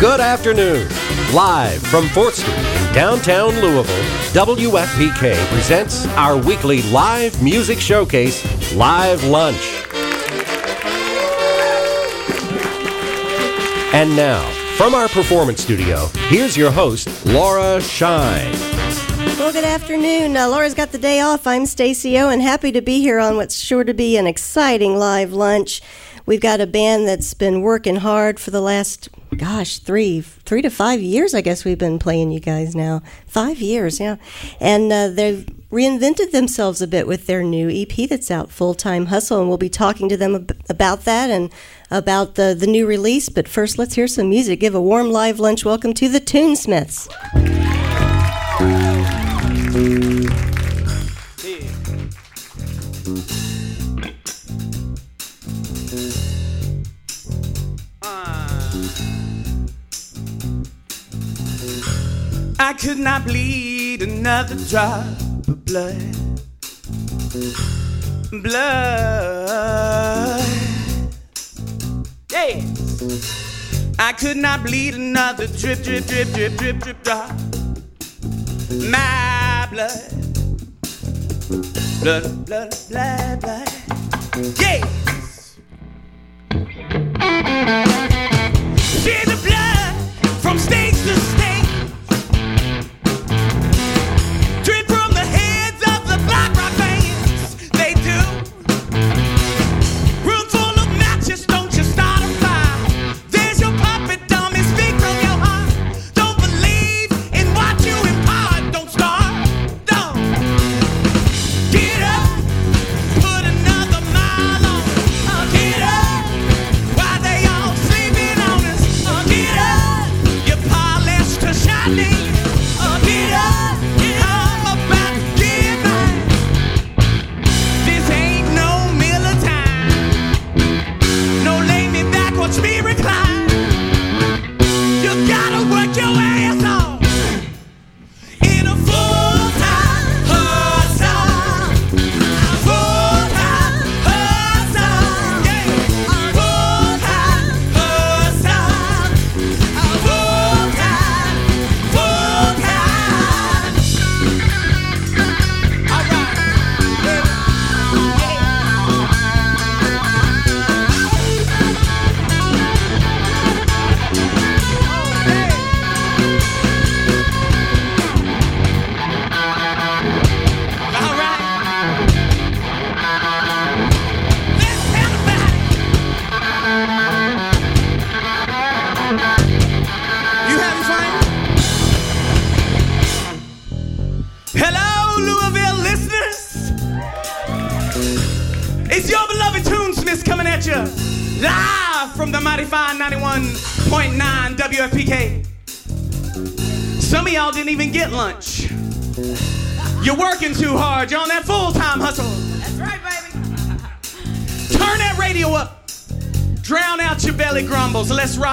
Good afternoon. Live from 4th Street in downtown Louisville, WFPK presents our weekly live music showcase, Live Lunch. And now, from our performance studio, here's your host, Laura Shine. Well, good afternoon. Laura's got the day off. I'm Stacy O, and happy to be here on what's sure to be an exciting live lunch. We've got a band that's been working hard for the last, gosh, three, three to five years. I guess we've been playing you guys now. Five years, yeah. And uh, they've reinvented themselves a bit with their new EP that's out, Full Time Hustle, and we'll be talking to them ab- about that and about the the new release. But first, let's hear some music. Give a warm live lunch welcome to the Tunesmiths. I could not bleed another drop of blood. Blood. Yes. I could not bleed another drip, drip, drip, drip, drip, drip drop. My blood. Blood, blood, blood, blood. Yes. See the blood from state to state.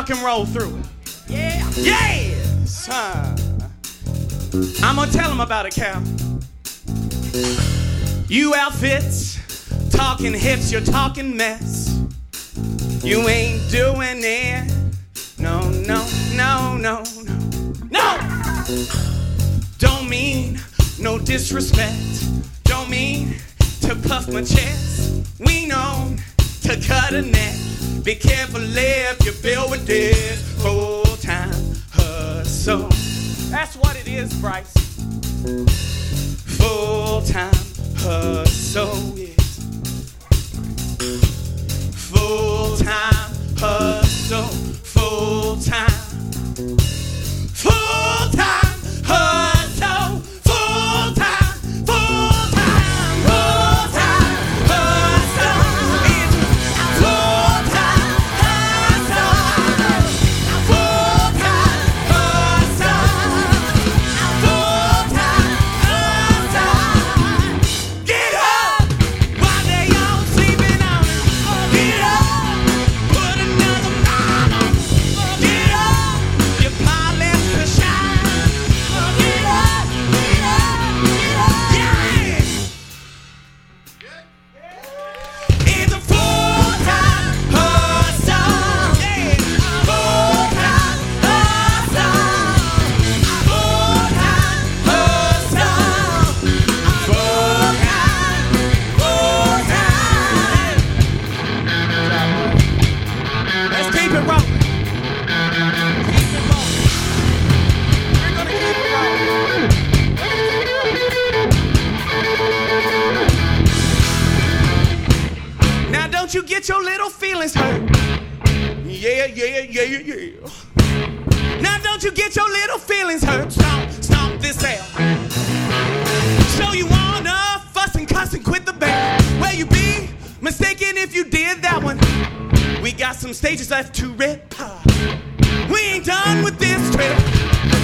Rock and roll through it. Yeah. Yes. Huh. I'm gonna tell them about it, Cal. You outfits, talking hips, you're talking mess. You ain't doing it. No, no, no, no, no. No! Don't mean no disrespect. Don't mean to puff my chest. We know to cut a neck. Be careful if you build with this full time hustle. That's what it is, Bryce. Full time hustle, yes. Full time hustle, full time. Full time hustle, Don't you get your little feelings hurt. Yeah, yeah, yeah, yeah. yeah. Now don't you get your little feelings hurt. Stomp, stomp this out. So you wanna fuss and cuss and quit the band. Where you be? Mistaken if you did that one. We got some stages left to rip. We ain't done with this trip.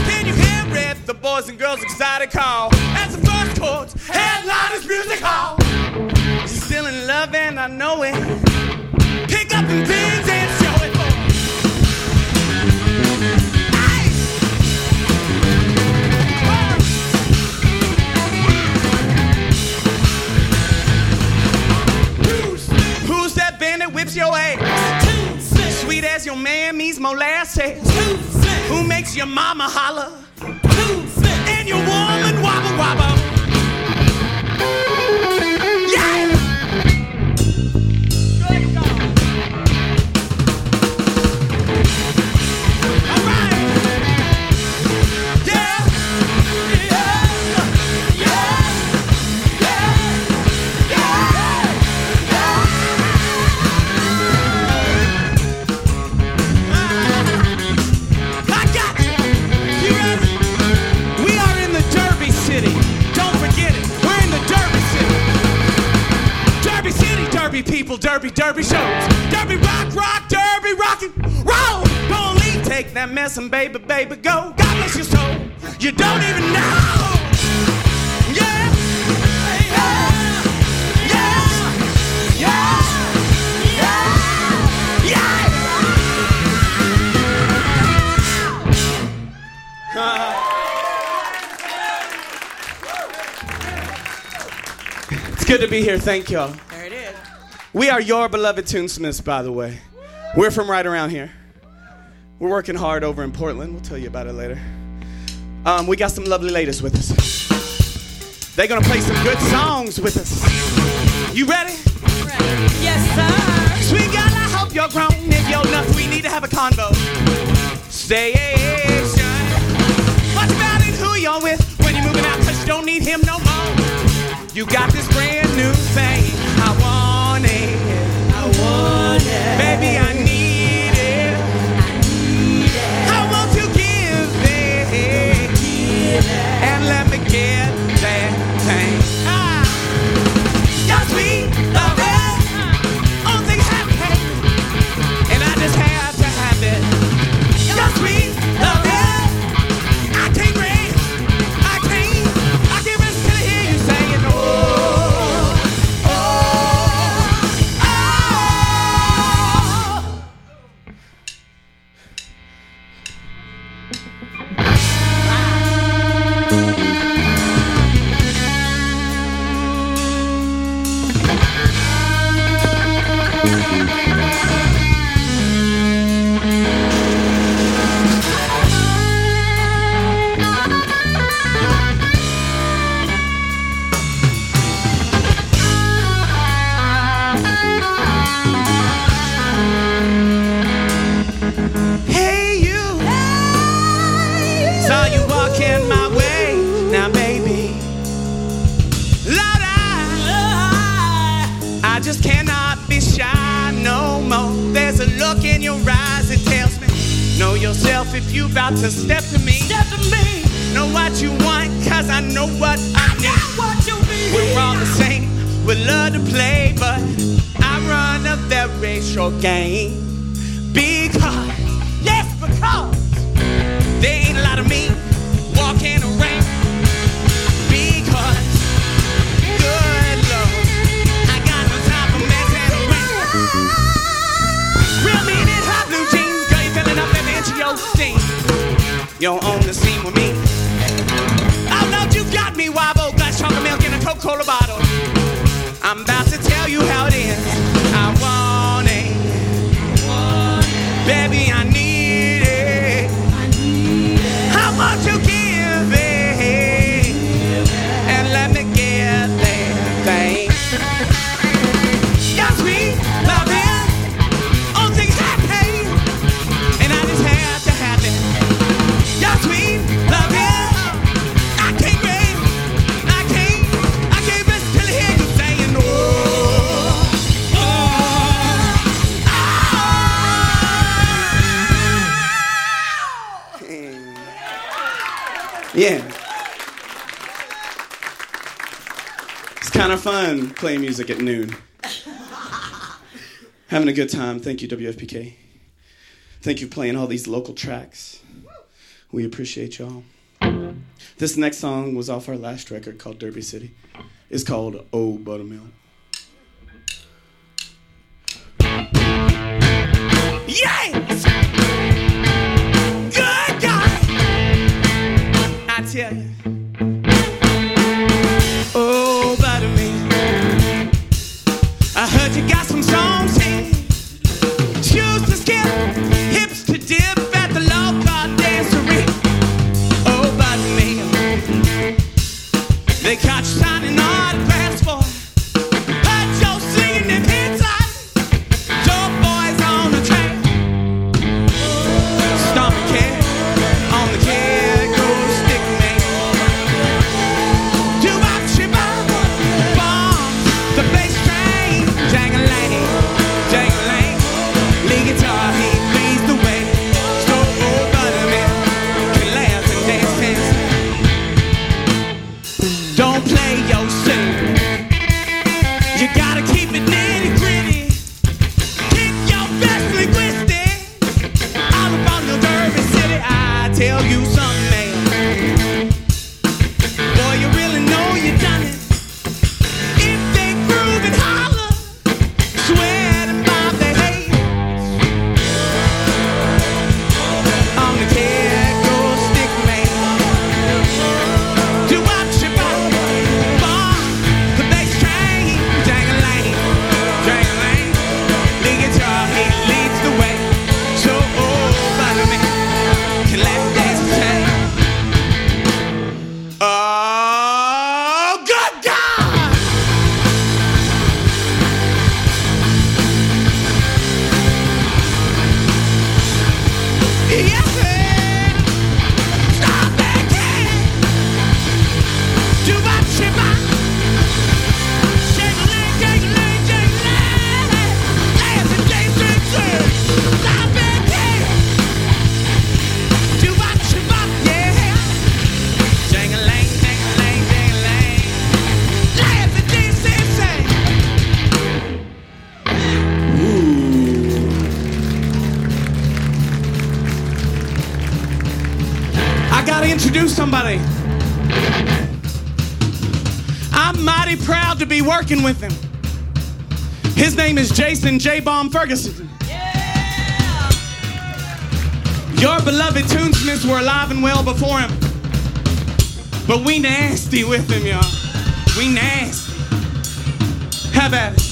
Can you hear it? The boys and girls excited call. As the first chords, headliners music hall. I know it. Pick up the pins and show it. Who's, who's that band that whips your ass? Sweet as your mammy's molasses. Who makes your mama holler? And your woman wobble wobble. People, Derby, Derby shows. Derby rock, rock, Derby rockin' roll. Don't leave, take that mess and baby, baby, go. God bless your soul. You don't even know. It's good to be here. Thank y'all. There it is. We are your beloved Tunesmiths, by the way. We're from right around here. We're working hard over in Portland. We'll tell you about it later. Um, we got some lovely ladies with us. They're gonna play some good songs with us. You ready? Yes, sir. Sweet girl, I hope you're grown. If you're not, we need to have a convo. Station. What about it? Who you're with when you're moving out? Cause you don't need him no more. You got this brand new thing. I if you about to step to me. Step to me. Know what you want, cause I know what I need. what you need. We're all the same. We love to play, but I run a very short game. Because, yes, because there ain't a lot of me You're on the scene with me. Oh, no, you got me wobble, glass chocolate milk in a Coca-Cola bottle. fun playing music at noon. Having a good time. Thank you, WFPK. Thank you for playing all these local tracks. We appreciate y'all. This next song was off our last record called Derby City. It's called Oh Buttermilk. Yes! Good God! I tell you. be working with him. His name is Jason J. Bomb Ferguson. Yeah. Your beloved tunesmiths were alive and well before him. But we nasty with him, y'all. We nasty. Have at it.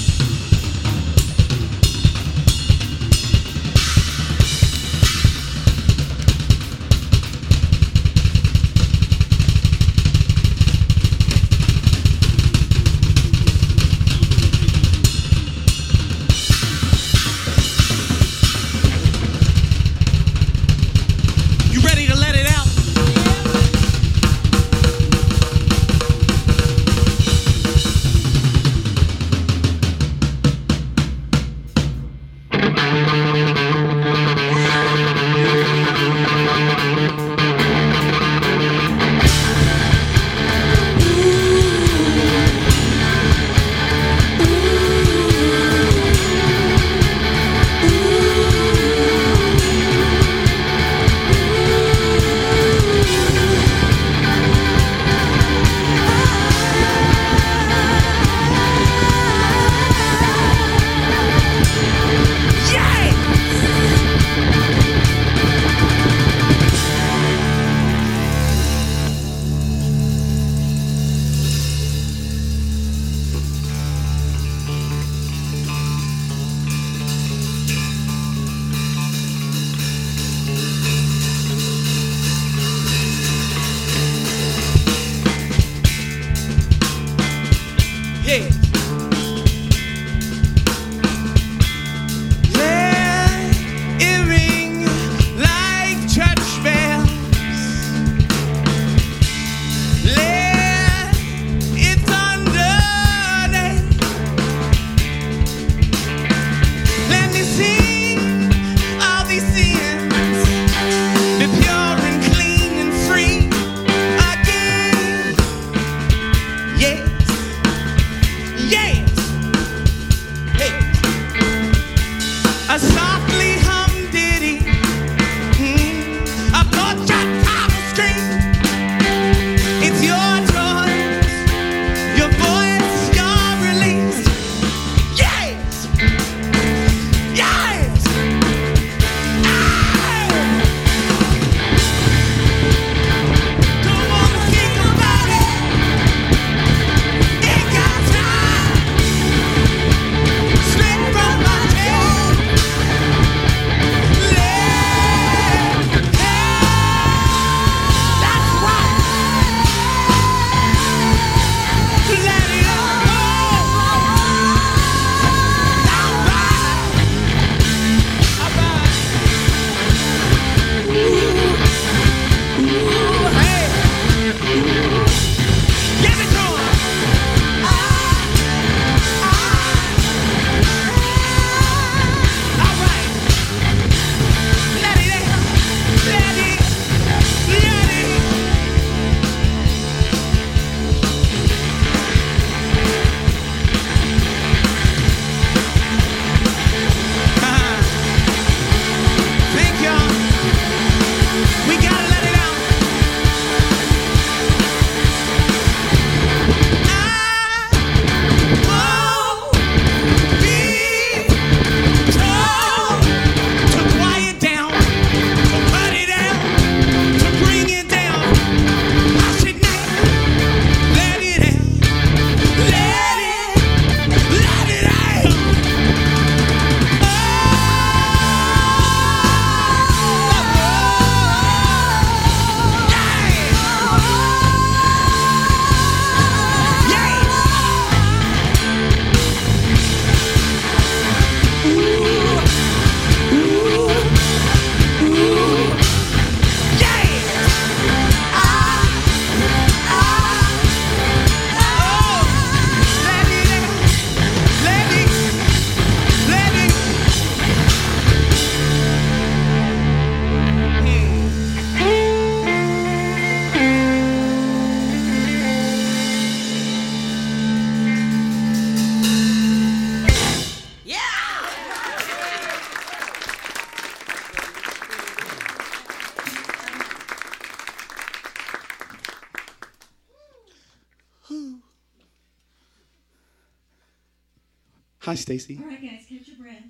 Hi, Stacy. All right, guys, catch your breath.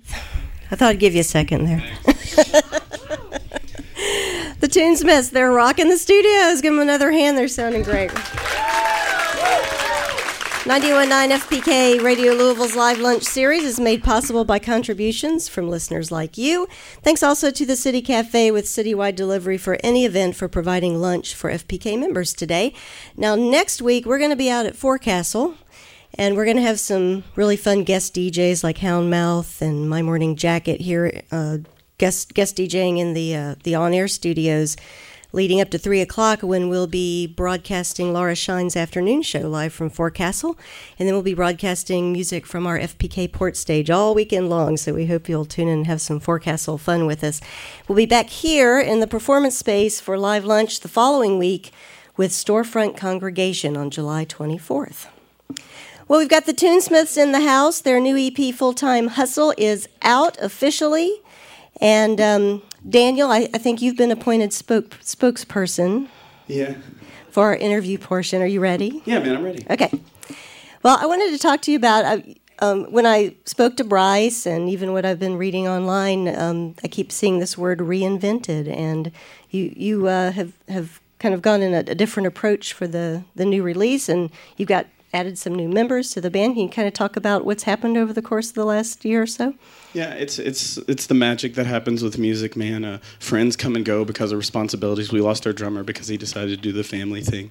I thought I'd give you a second there. the Tunesmiths, they're rocking the studios. Give them another hand. They're sounding great. 919 FPK Radio Louisville's live lunch series is made possible by contributions from listeners like you. Thanks also to the City Cafe with citywide delivery for any event for providing lunch for FPK members today. Now, next week, we're going to be out at Forecastle. And we're going to have some really fun guest DJs like Houndmouth and My Morning Jacket here, uh, guest guest DJing in the uh, the on air studios, leading up to three o'clock when we'll be broadcasting Laura Shine's afternoon show live from Forecastle, and then we'll be broadcasting music from our FPK port stage all weekend long. So we hope you'll tune in and have some Forecastle fun with us. We'll be back here in the performance space for live lunch the following week with Storefront Congregation on July twenty fourth. Well, we've got the Tunesmiths in the house. Their new EP, Full Time Hustle, is out officially. And um, Daniel, I, I think you've been appointed spoke, spokesperson Yeah. for our interview portion. Are you ready? Yeah, man, I'm ready. Okay. Well, I wanted to talk to you about uh, um, when I spoke to Bryce, and even what I've been reading online. Um, I keep seeing this word reinvented, and you you uh, have have kind of gone in a, a different approach for the the new release, and you've got added some new members to the band. Can you kind of talk about what's happened over the course of the last year or so? Yeah, it's it's it's the magic that happens with music, man. Uh, friends come and go because of responsibilities. We lost our drummer because he decided to do the family thing,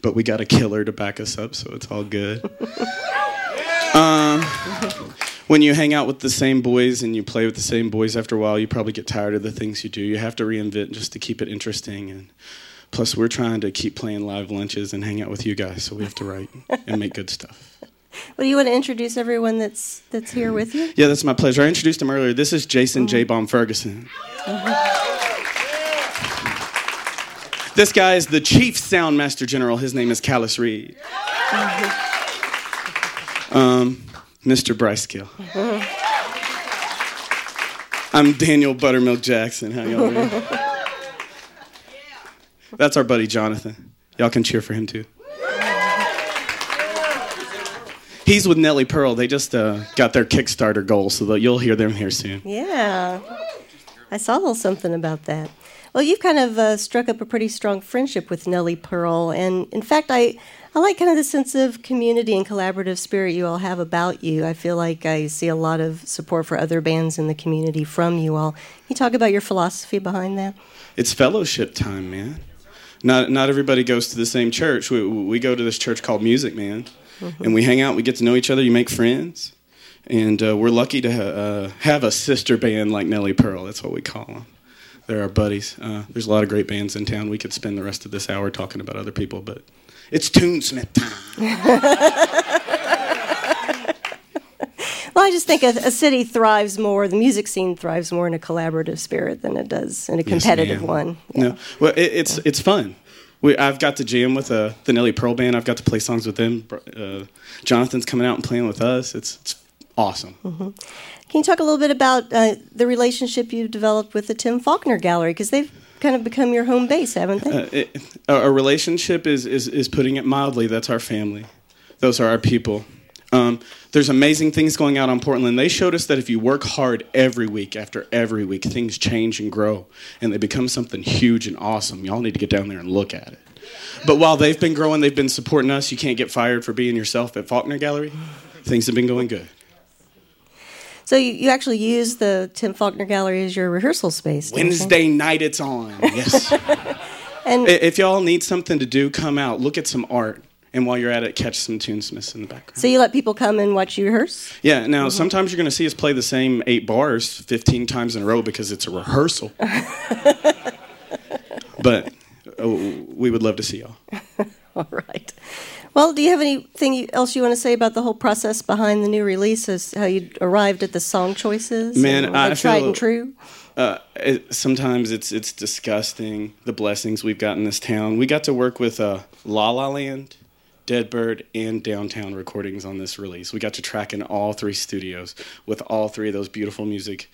but we got a killer to back us up, so it's all good. um, when you hang out with the same boys and you play with the same boys, after a while, you probably get tired of the things you do. You have to reinvent just to keep it interesting and. Plus, we're trying to keep playing live lunches and hang out with you guys, so we have to write and make good stuff. Well, you want to introduce everyone that's that's here with you? Yeah, that's my pleasure. I introduced him earlier. This is Jason J. Bomb Ferguson. Uh-huh. This guy is the chief sound master general. His name is Callus Reed. Uh-huh. Um, Mr. Bryce Gill. Uh-huh. I'm Daniel Buttermilk Jackson. How y'all doing? That's our buddy Jonathan. Y'all can cheer for him too. He's with Nellie Pearl. They just uh, got their Kickstarter goal, so you'll hear them here soon. Yeah, I saw a little something about that. Well, you've kind of uh, struck up a pretty strong friendship with Nellie Pearl, and in fact, I I like kind of the sense of community and collaborative spirit you all have about you. I feel like I see a lot of support for other bands in the community from you all. Can you talk about your philosophy behind that? It's fellowship time, man. Not not everybody goes to the same church. We we go to this church called Music Man, and we hang out. We get to know each other. You make friends, and uh, we're lucky to ha- uh, have a sister band like Nellie Pearl. That's what we call them. They're our buddies. Uh, there's a lot of great bands in town. We could spend the rest of this hour talking about other people, but it's Tunesmith time. Well, I just think a, a city thrives more, the music scene thrives more in a collaborative spirit than it does in a competitive ma'am. one. No, well, it, it's it's fun. We, I've got to jam with uh, the Nellie Pearl band. I've got to play songs with them. Uh, Jonathan's coming out and playing with us. It's it's awesome. Can you talk a little bit about uh, the relationship you've developed with the Tim Faulkner Gallery? Because they've kind of become your home base, haven't they? Uh, it, a relationship is, is is putting it mildly. That's our family. Those are our people. Um, there's amazing things going out on Portland. They showed us that if you work hard every week after every week, things change and grow, and they become something huge and awesome. Y'all need to get down there and look at it. But while they've been growing, they've been supporting us. You can't get fired for being yourself at Faulkner Gallery. Things have been going good. so you, you actually use the Tim Faulkner Gallery as your rehearsal space. Wednesday night, it's on. Yes. And if y'all need something to do, come out, look at some art, and while you're at it, catch some tunesmiths in the background. so you let people come and watch you rehearse? Yeah, now sometimes you're going to see us play the same eight bars 15 times in a row because it's a rehearsal. but uh, we would love to see y'all. All right. Well, do you have anything else you want to say about the whole process behind the new release? As how you arrived at the song choices? Man, I tried feel- and true. Uh, it, sometimes it's it's disgusting the blessings we've got in this town. We got to work with uh, La La Land, Deadbird, and Downtown Recordings on this release. We got to track in all three studios with all three of those beautiful music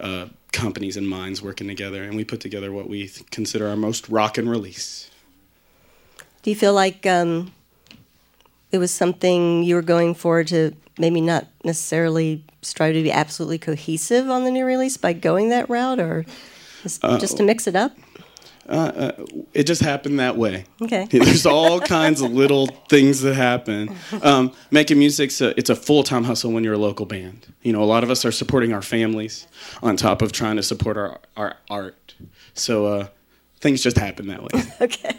uh, companies and minds working together, and we put together what we consider our most rockin' release. Do you feel like um, it was something you were going for to maybe not necessarily strive to be absolutely cohesive on the new release by going that route, or just, just to mix it up? It just happened that way. Okay. There's all kinds of little things that happen. Um, making music's a, it's a full time hustle when you're a local band. You know, a lot of us are supporting our families on top of trying to support our, our art. So uh, things just happen that way. Okay.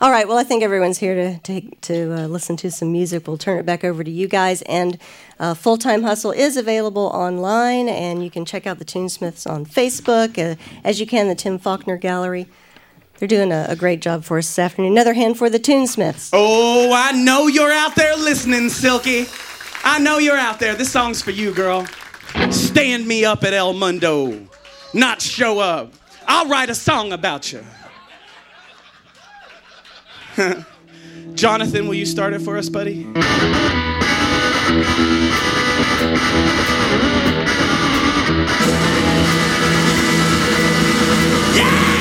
All right. Well, I think everyone's here to to, to uh, listen to some music. We'll turn it back over to you guys. And uh, Full Time Hustle is available online, and you can check out the Tunesmiths on Facebook, uh, as you can the Tim Faulkner Gallery. They're doing a, a great job for us this afternoon. Another hand for the Tunesmiths. Oh, I know you're out there listening, Silky. I know you're out there. This song's for you, girl. Stand me up at El Mundo, not show up. I'll write a song about you. Jonathan, will you start it for us, buddy? She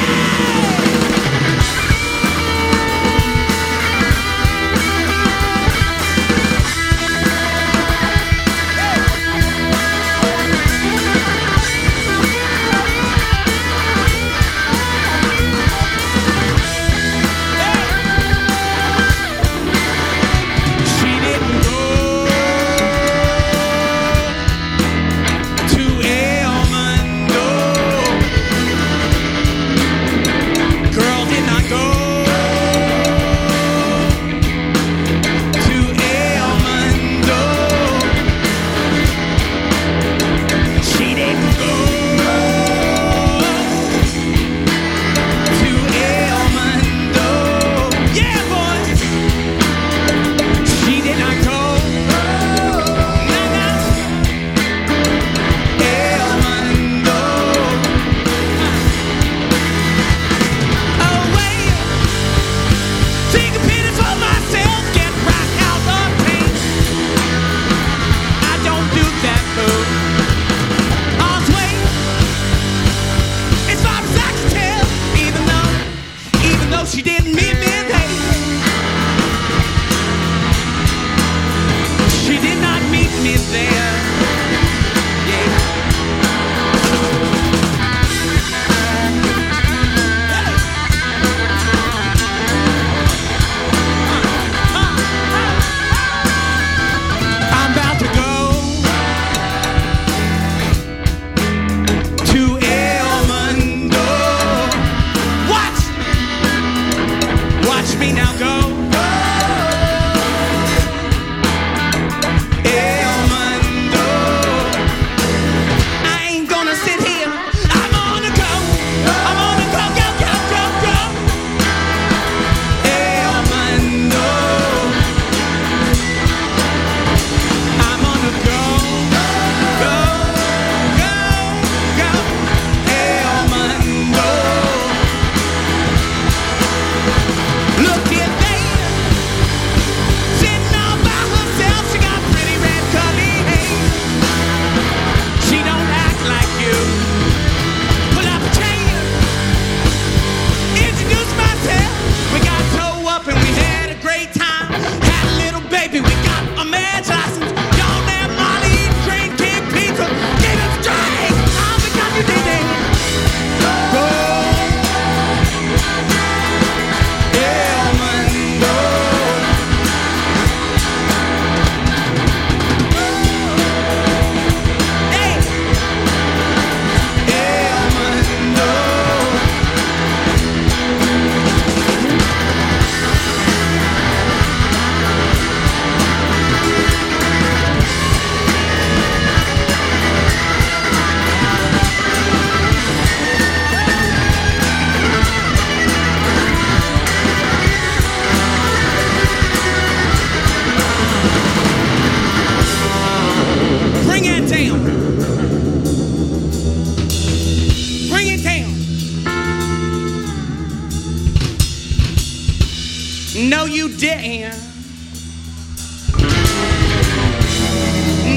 No, you didn't.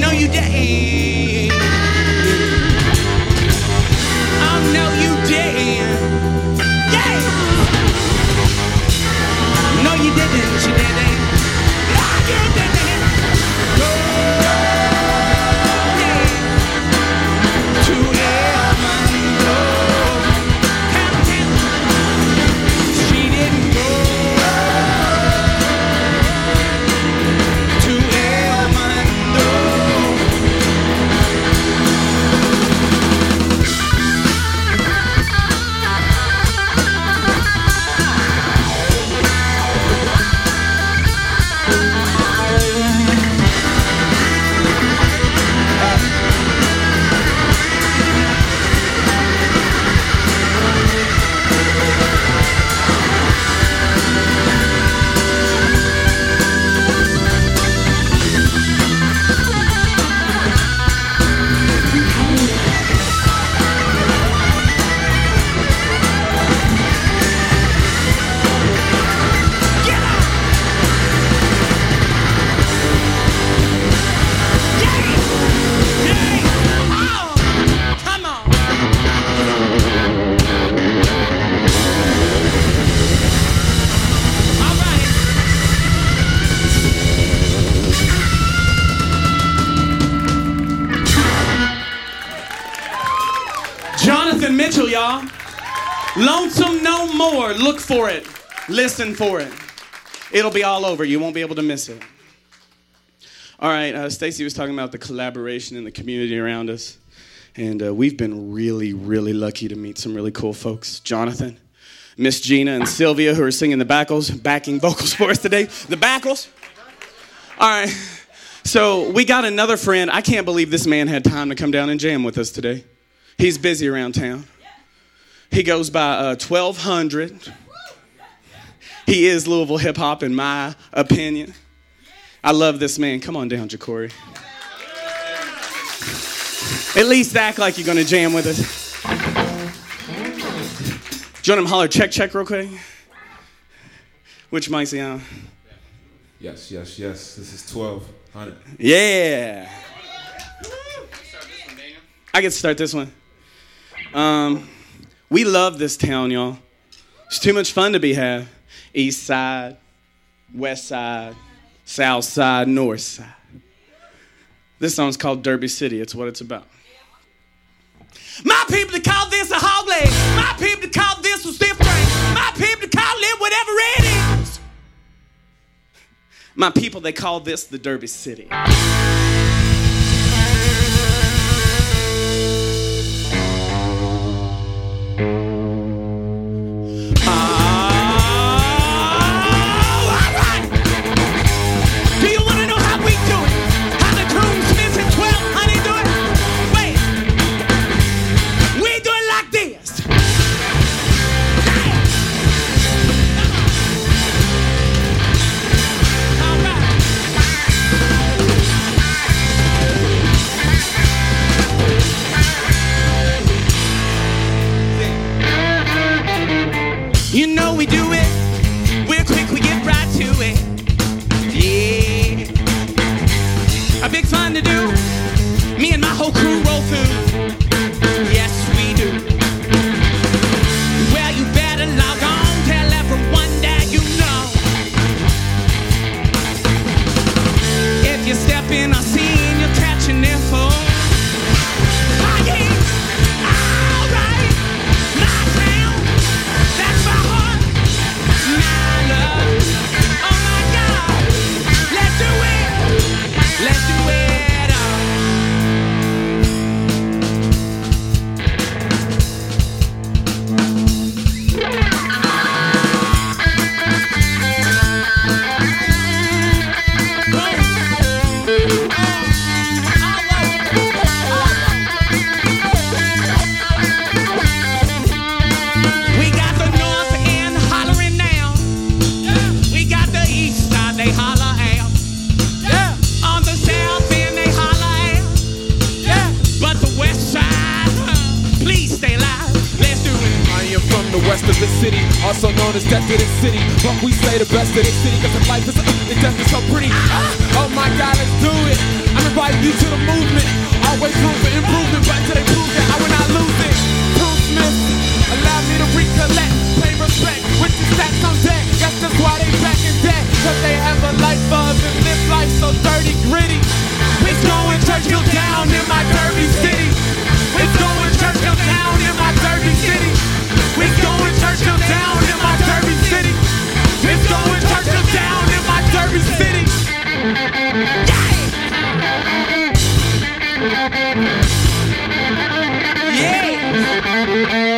No, you didn't. Oh, no, you didn't. Yeah. No, you didn't. You didn't. Look for it. Listen for it. It'll be all over. You won't be able to miss it. All right, uh, Stacy was talking about the collaboration in the community around us. And uh, we've been really, really lucky to meet some really cool folks. Jonathan, Miss Gina, and Sylvia, who are singing the backles, backing vocals for us today. The backles. All right. So we got another friend. I can't believe this man had time to come down and jam with us today. He's busy around town. He goes by uh, 1200. He is Louisville hip hop, in my opinion. I love this man. Come on down, Jacory. At least act like you're gonna jam with us. You him holler check check real quick? Which mic's he on? Yes, yes, yes. This is 1200. Yeah. I get to start this one. Um, we love this town, y'all. It's too much fun to be had. East side, west side, south side, north side. This song's called Derby City. It's what it's about. My people call this a hog leg. My people call this a stiff drink. My people call it whatever it is. My people they call this the Derby City. Yeah. Huh?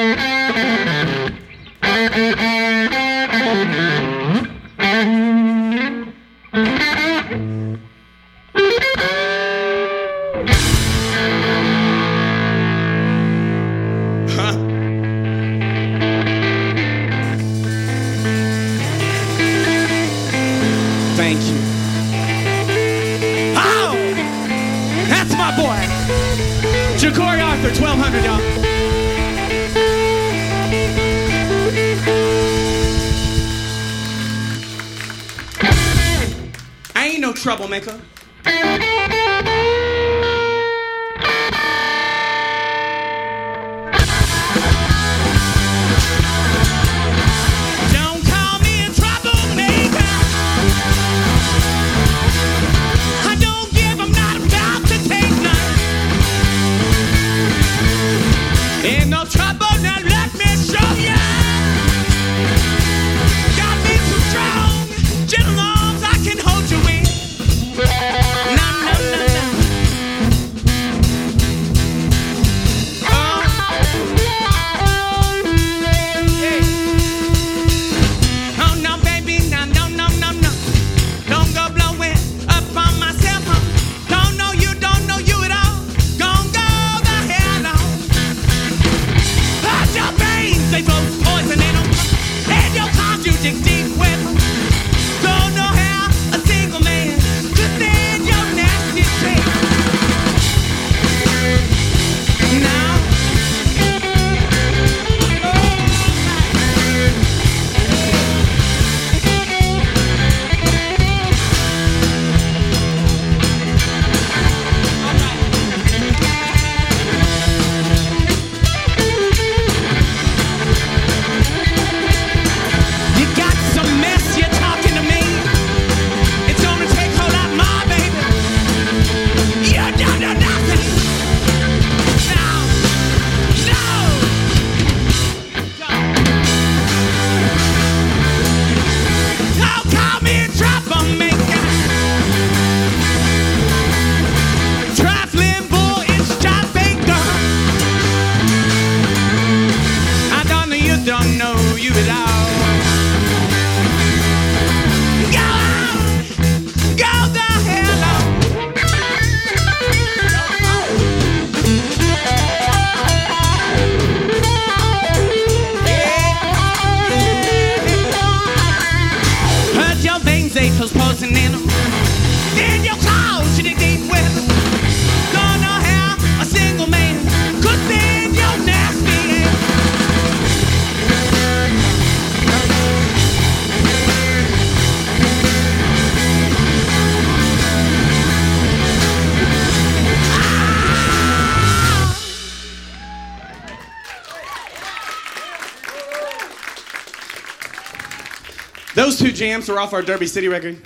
Jams are off our Derby City record.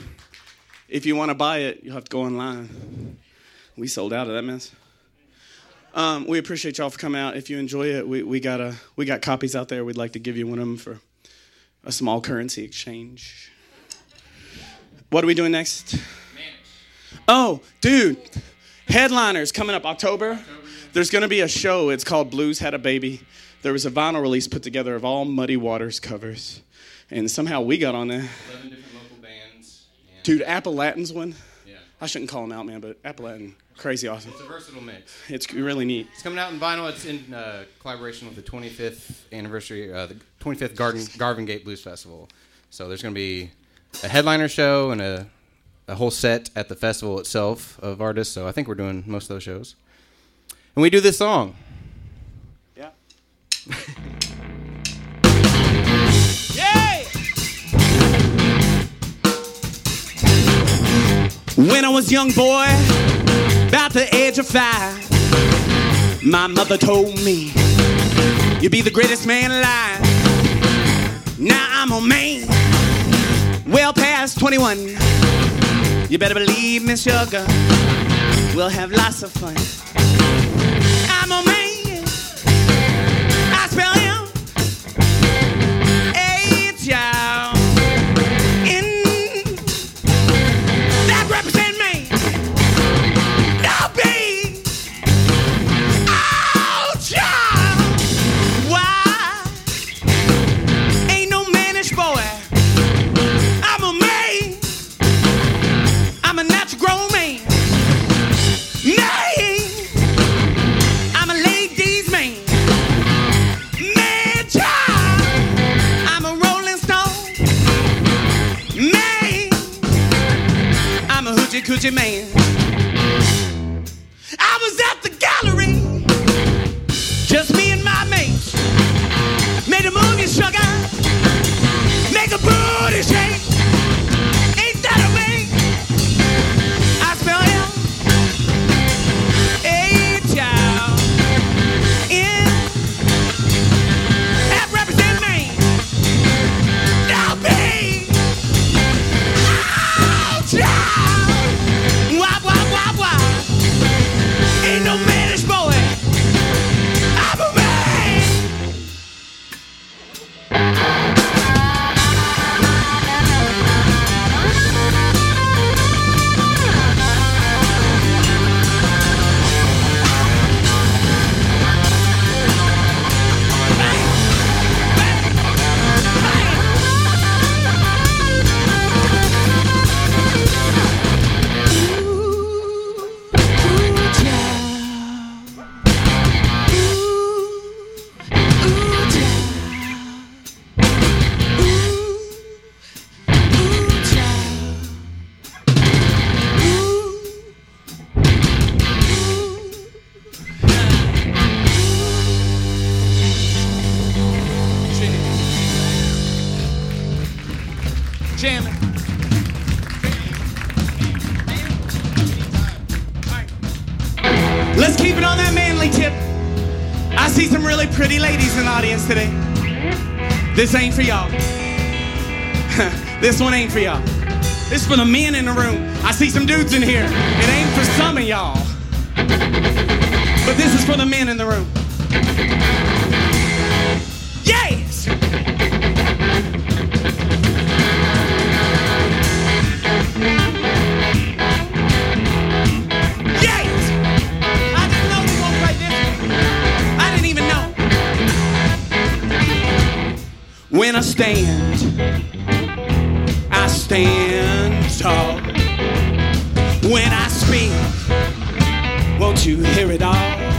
If you want to buy it, you'll have to go online. We sold out of that mess. Um, we appreciate y'all for coming out. If you enjoy it, we, we got a we got copies out there. We'd like to give you one of them for a small currency exchange. What are we doing next? Oh, dude, headliners coming up October. There's going to be a show. It's called Blues Had a Baby. There was a vinyl release put together of all Muddy Waters covers, and somehow we got on there. 11 different local bands. And Dude, Appalachian's one. Yeah. I shouldn't call him out, man, but Appalachian, crazy awesome. It's a versatile mix. It's really neat. It's coming out in vinyl. It's in uh, collaboration with the 25th anniversary, uh, the 25th Garden Garvin Gate Blues Festival. So there's going to be a headliner show and a, a whole set at the festival itself of artists. So I think we're doing most of those shows. And we do this song. When I was young boy, about the age of five, my mother told me, "You'll be the greatest man alive." Now I'm a man, well past 21. You better believe me, sugar. We'll have lots of fun. I'm a man. I'm a hoochie coochie man. This ain't for y'all. this one ain't for y'all. This for the men in the room. I see some dudes in here. It ain't for some of y'all. But this is for the men in the room. stand, I stand tall. When I speak, won't you hear it all?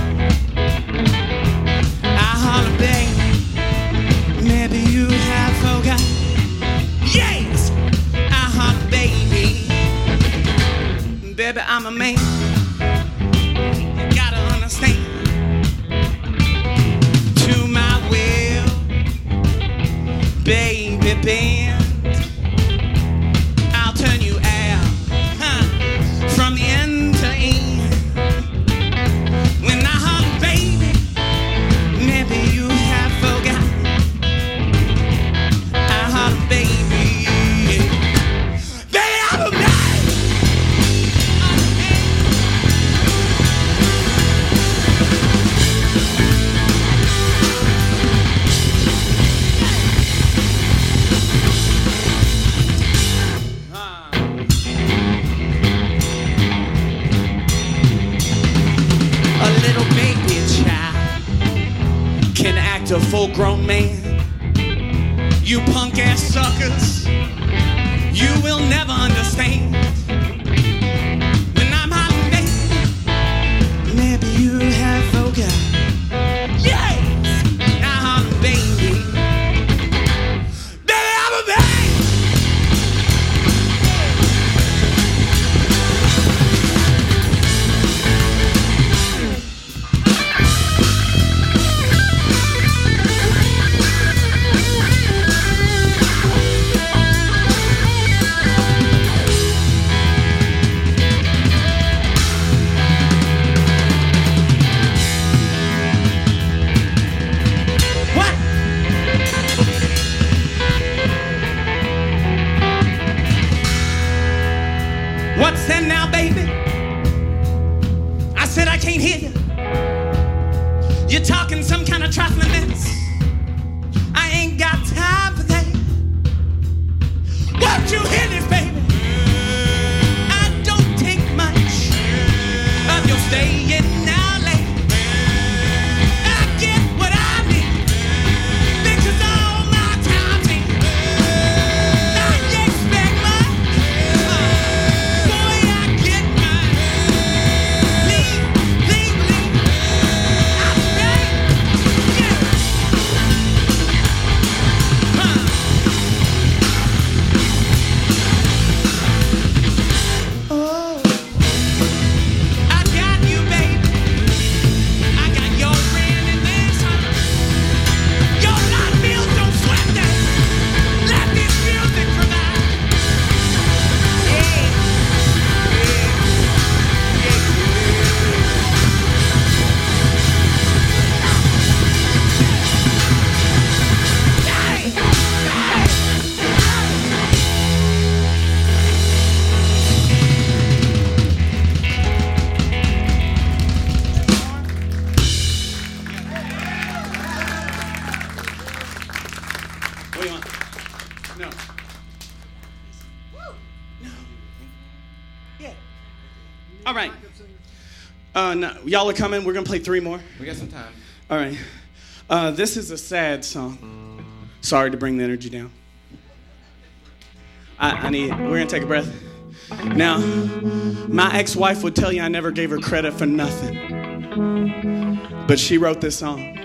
y'all are coming. We're gonna play three more. We got some time. All right. Uh, this is a sad song. Sorry to bring the energy down. I, I need. We're gonna take a breath. Now, my ex-wife would tell you I never gave her credit for nothing, but she wrote this song.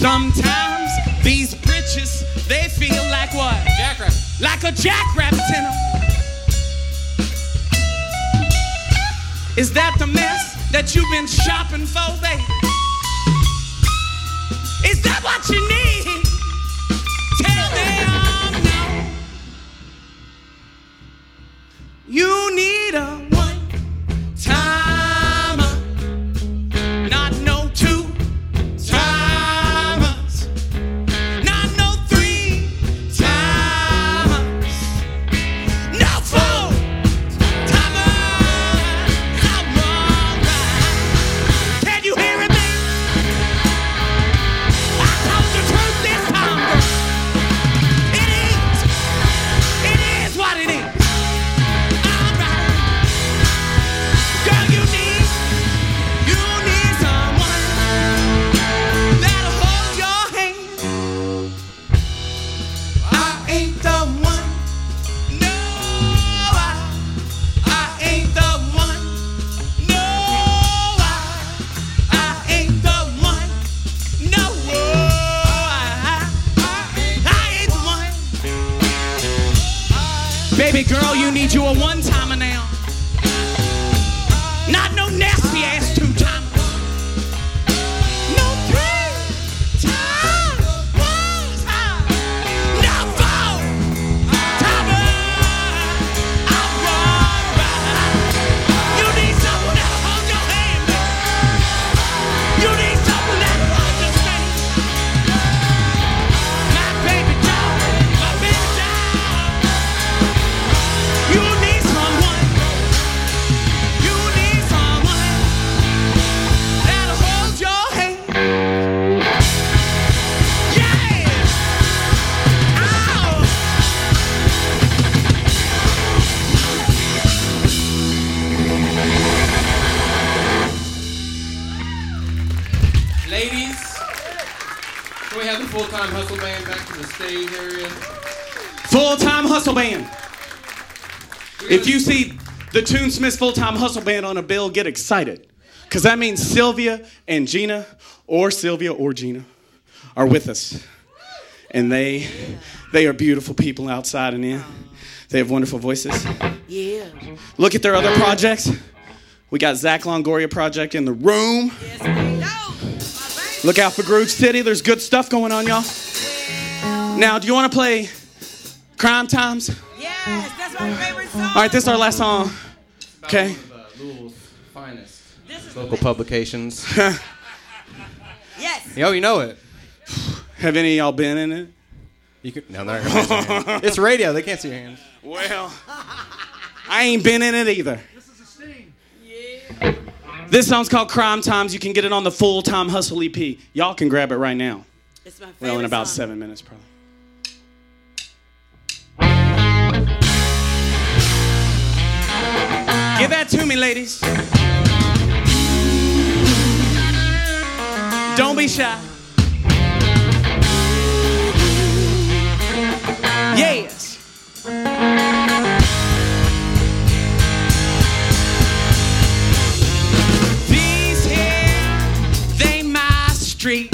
Sometimes these britches, they feel like what? Jackrabbit. Like a jackrabbit in them. Is that the mess that you've been shopping for, baby? Is that what you need? Tell them oh, no. You need Full Time Hustle Band. If you see the Smiths Full Time Hustle Band on a bill, get excited. Because that means Sylvia and Gina, or Sylvia or Gina, are with us. And they, they are beautiful people outside and in. They have wonderful voices. Yeah. Look at their other projects. We got Zach Longoria Project in the room. Yes, Look out for Groove City. There's good stuff going on, y'all. Now, do you want to play Crime Times? Yes, that's my favorite song. All right, this is our last song. Okay. One of, Louisville's finest local publications. Yes. Yo, you know it. Have any of y'all been in it? You can, no, they're not gonna raise their hand. It's radio. They can't see your hands. Well, I ain't been in it either. This song's called Crime Times. You can get it on the Full Time Hustle EP. Y'all can grab it right now. It's my favorite Well, in about song. seven minutes, probably. Give that to me, ladies. Don't be shy. Yes. These here, they my streets.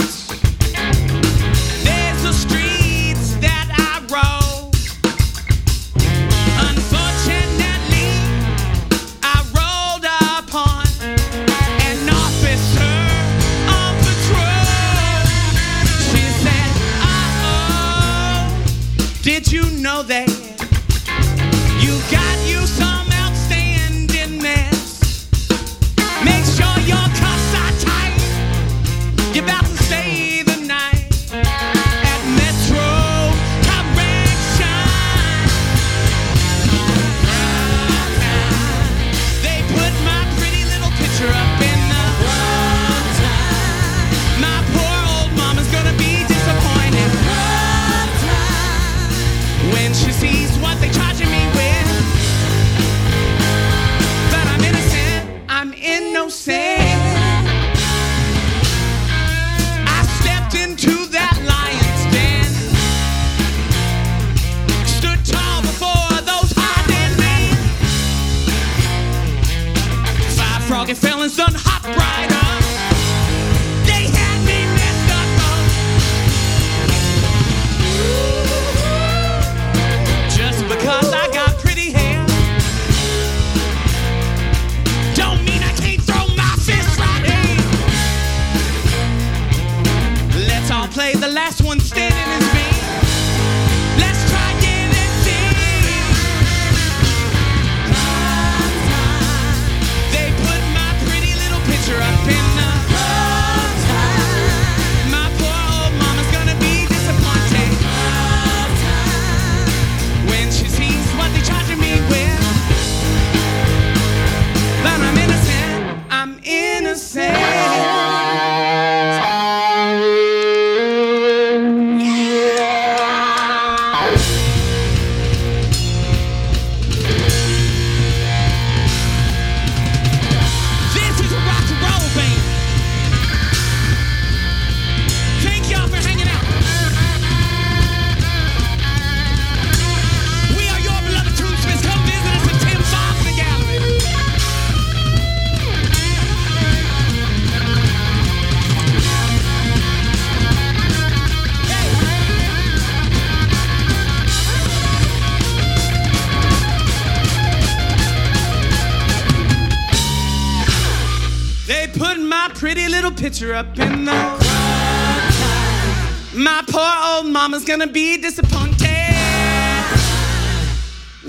Gonna be disappointed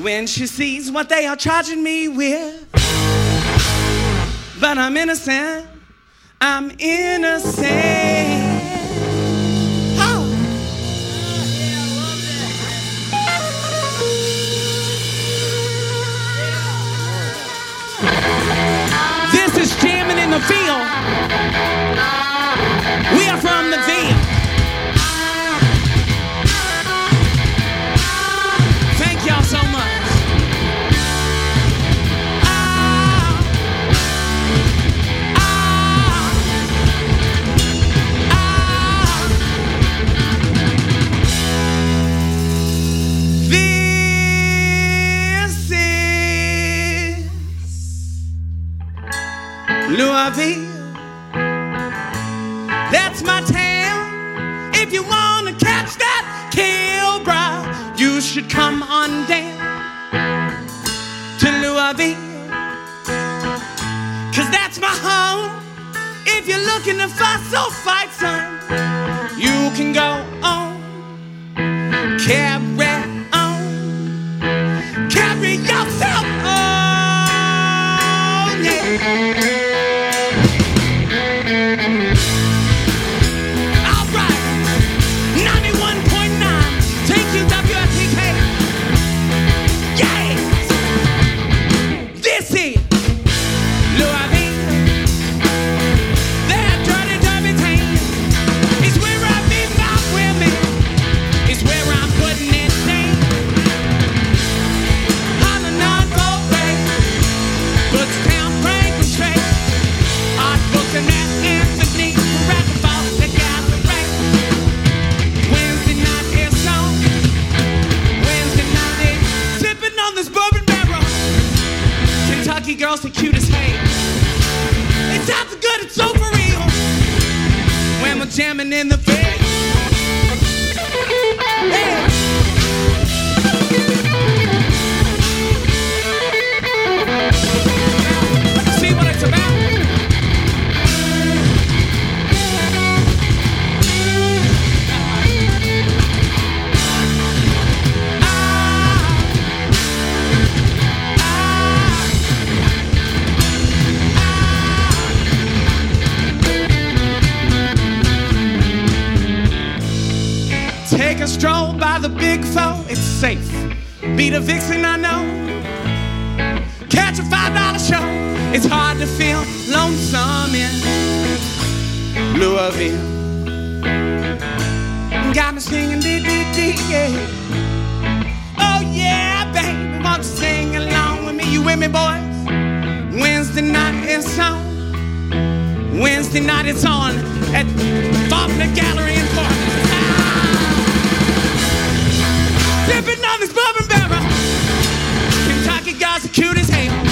when she sees what they are charging me with. But I'm innocent. I'm innocent. Oh. This is jamming in the field. That's my town. If you wanna catch that Kilbra, you should come on down to Louisville. Cause that's my home. If you're looking to fuss or fight, son, the big foe, it's safe. Beat a vixen, I know. Catch a five dollar show, it's hard to feel lonesome in Louisville. Got me singing dee dee dee, yeah. Oh yeah, baby, won't you sing along with me? You with me, boys? Wednesday night it's on. Wednesday night it's on at Faulkner Gallery in Portland. Sipping on this bourbon barrel. Kentucky guys are cute as hell.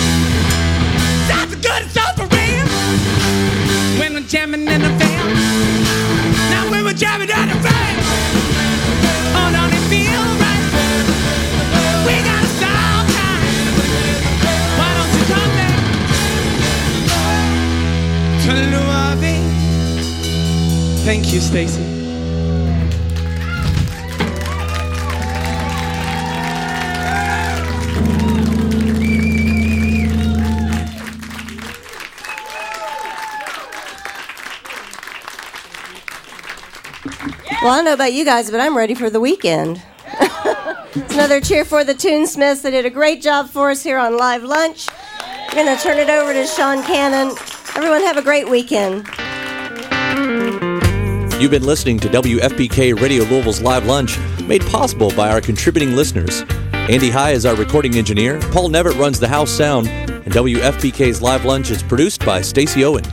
Sounds good, it's so for real. When we're jamming in the van. Now when we're jamming in the van. Oh, don't it feel right? We got a song time. Why don't you come back to Louisville? Thank you, Stacy. Well, I don't know about you guys, but I'm ready for the weekend. it's another cheer for the Tunesmiths. They did a great job for us here on Live Lunch. We're going to turn it over to Sean Cannon. Everyone have a great weekend. You've been listening to WFPK Radio Louisville's Live Lunch, made possible by our contributing listeners. Andy High is our recording engineer, Paul Nevitt runs the house sound, and WFPK's Live Lunch is produced by Stacy Owen.